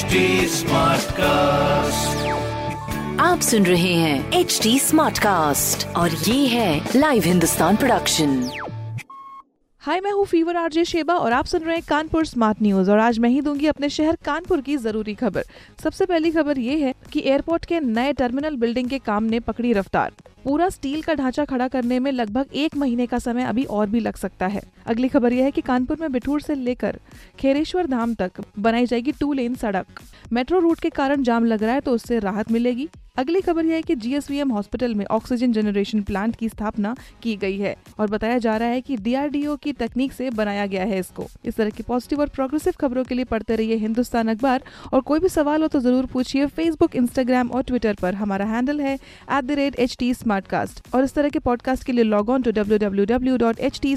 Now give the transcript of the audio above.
HD cast आप सुन रहे हैं एच डी स्मार्ट कास्ट और ये है लाइव हिंदुस्तान प्रोडक्शन हाय मैं हूँ फीवर आरजे शेबा और आप सुन रहे हैं कानपुर स्मार्ट न्यूज़ और आज मैं ही दूँगी अपने शहर कानपुर की ज़रूरी खबर। सबसे पहली खबर ये है कि एयरपोर्ट के नए टर्मिनल बिल्डिंग के काम ने पकड़ी रफ्तार। पूरा स्टील का ढांचा खड़ा करने में लगभग एक महीने का समय अभी और भी लग सकता है। अगली खबर यह है कि कानपुर में बिठूर से लेकर खेरेश्वर धाम तक बनाई जाएगी टू लेन सड़क। मेट्रो रूट के कारण जाम लग रहा है तो उससे राहत मिलेगी। अगली खबर यह है कि जीएसवीएम हॉस्पिटल में ऑक्सीजन जनरेशन प्लांट की स्थापना की गई है और बताया जा रहा है कि डीआरडीओ की तकनीक से बनाया गया है इसको। इस तरह की पॉजिटिव और प्रोग्रेसिव खबरों के लिए पढ़ते रहिए हिंदुस्तान अखबार और कोई भी सवाल हो तो ज़रूर पूछिए फेसबुक इंस्टाग्राम और ट्विटर पर। हमारा हैंडल है एट और इस तरह के पॉडकास्ट के लिए log on to W W W dot H T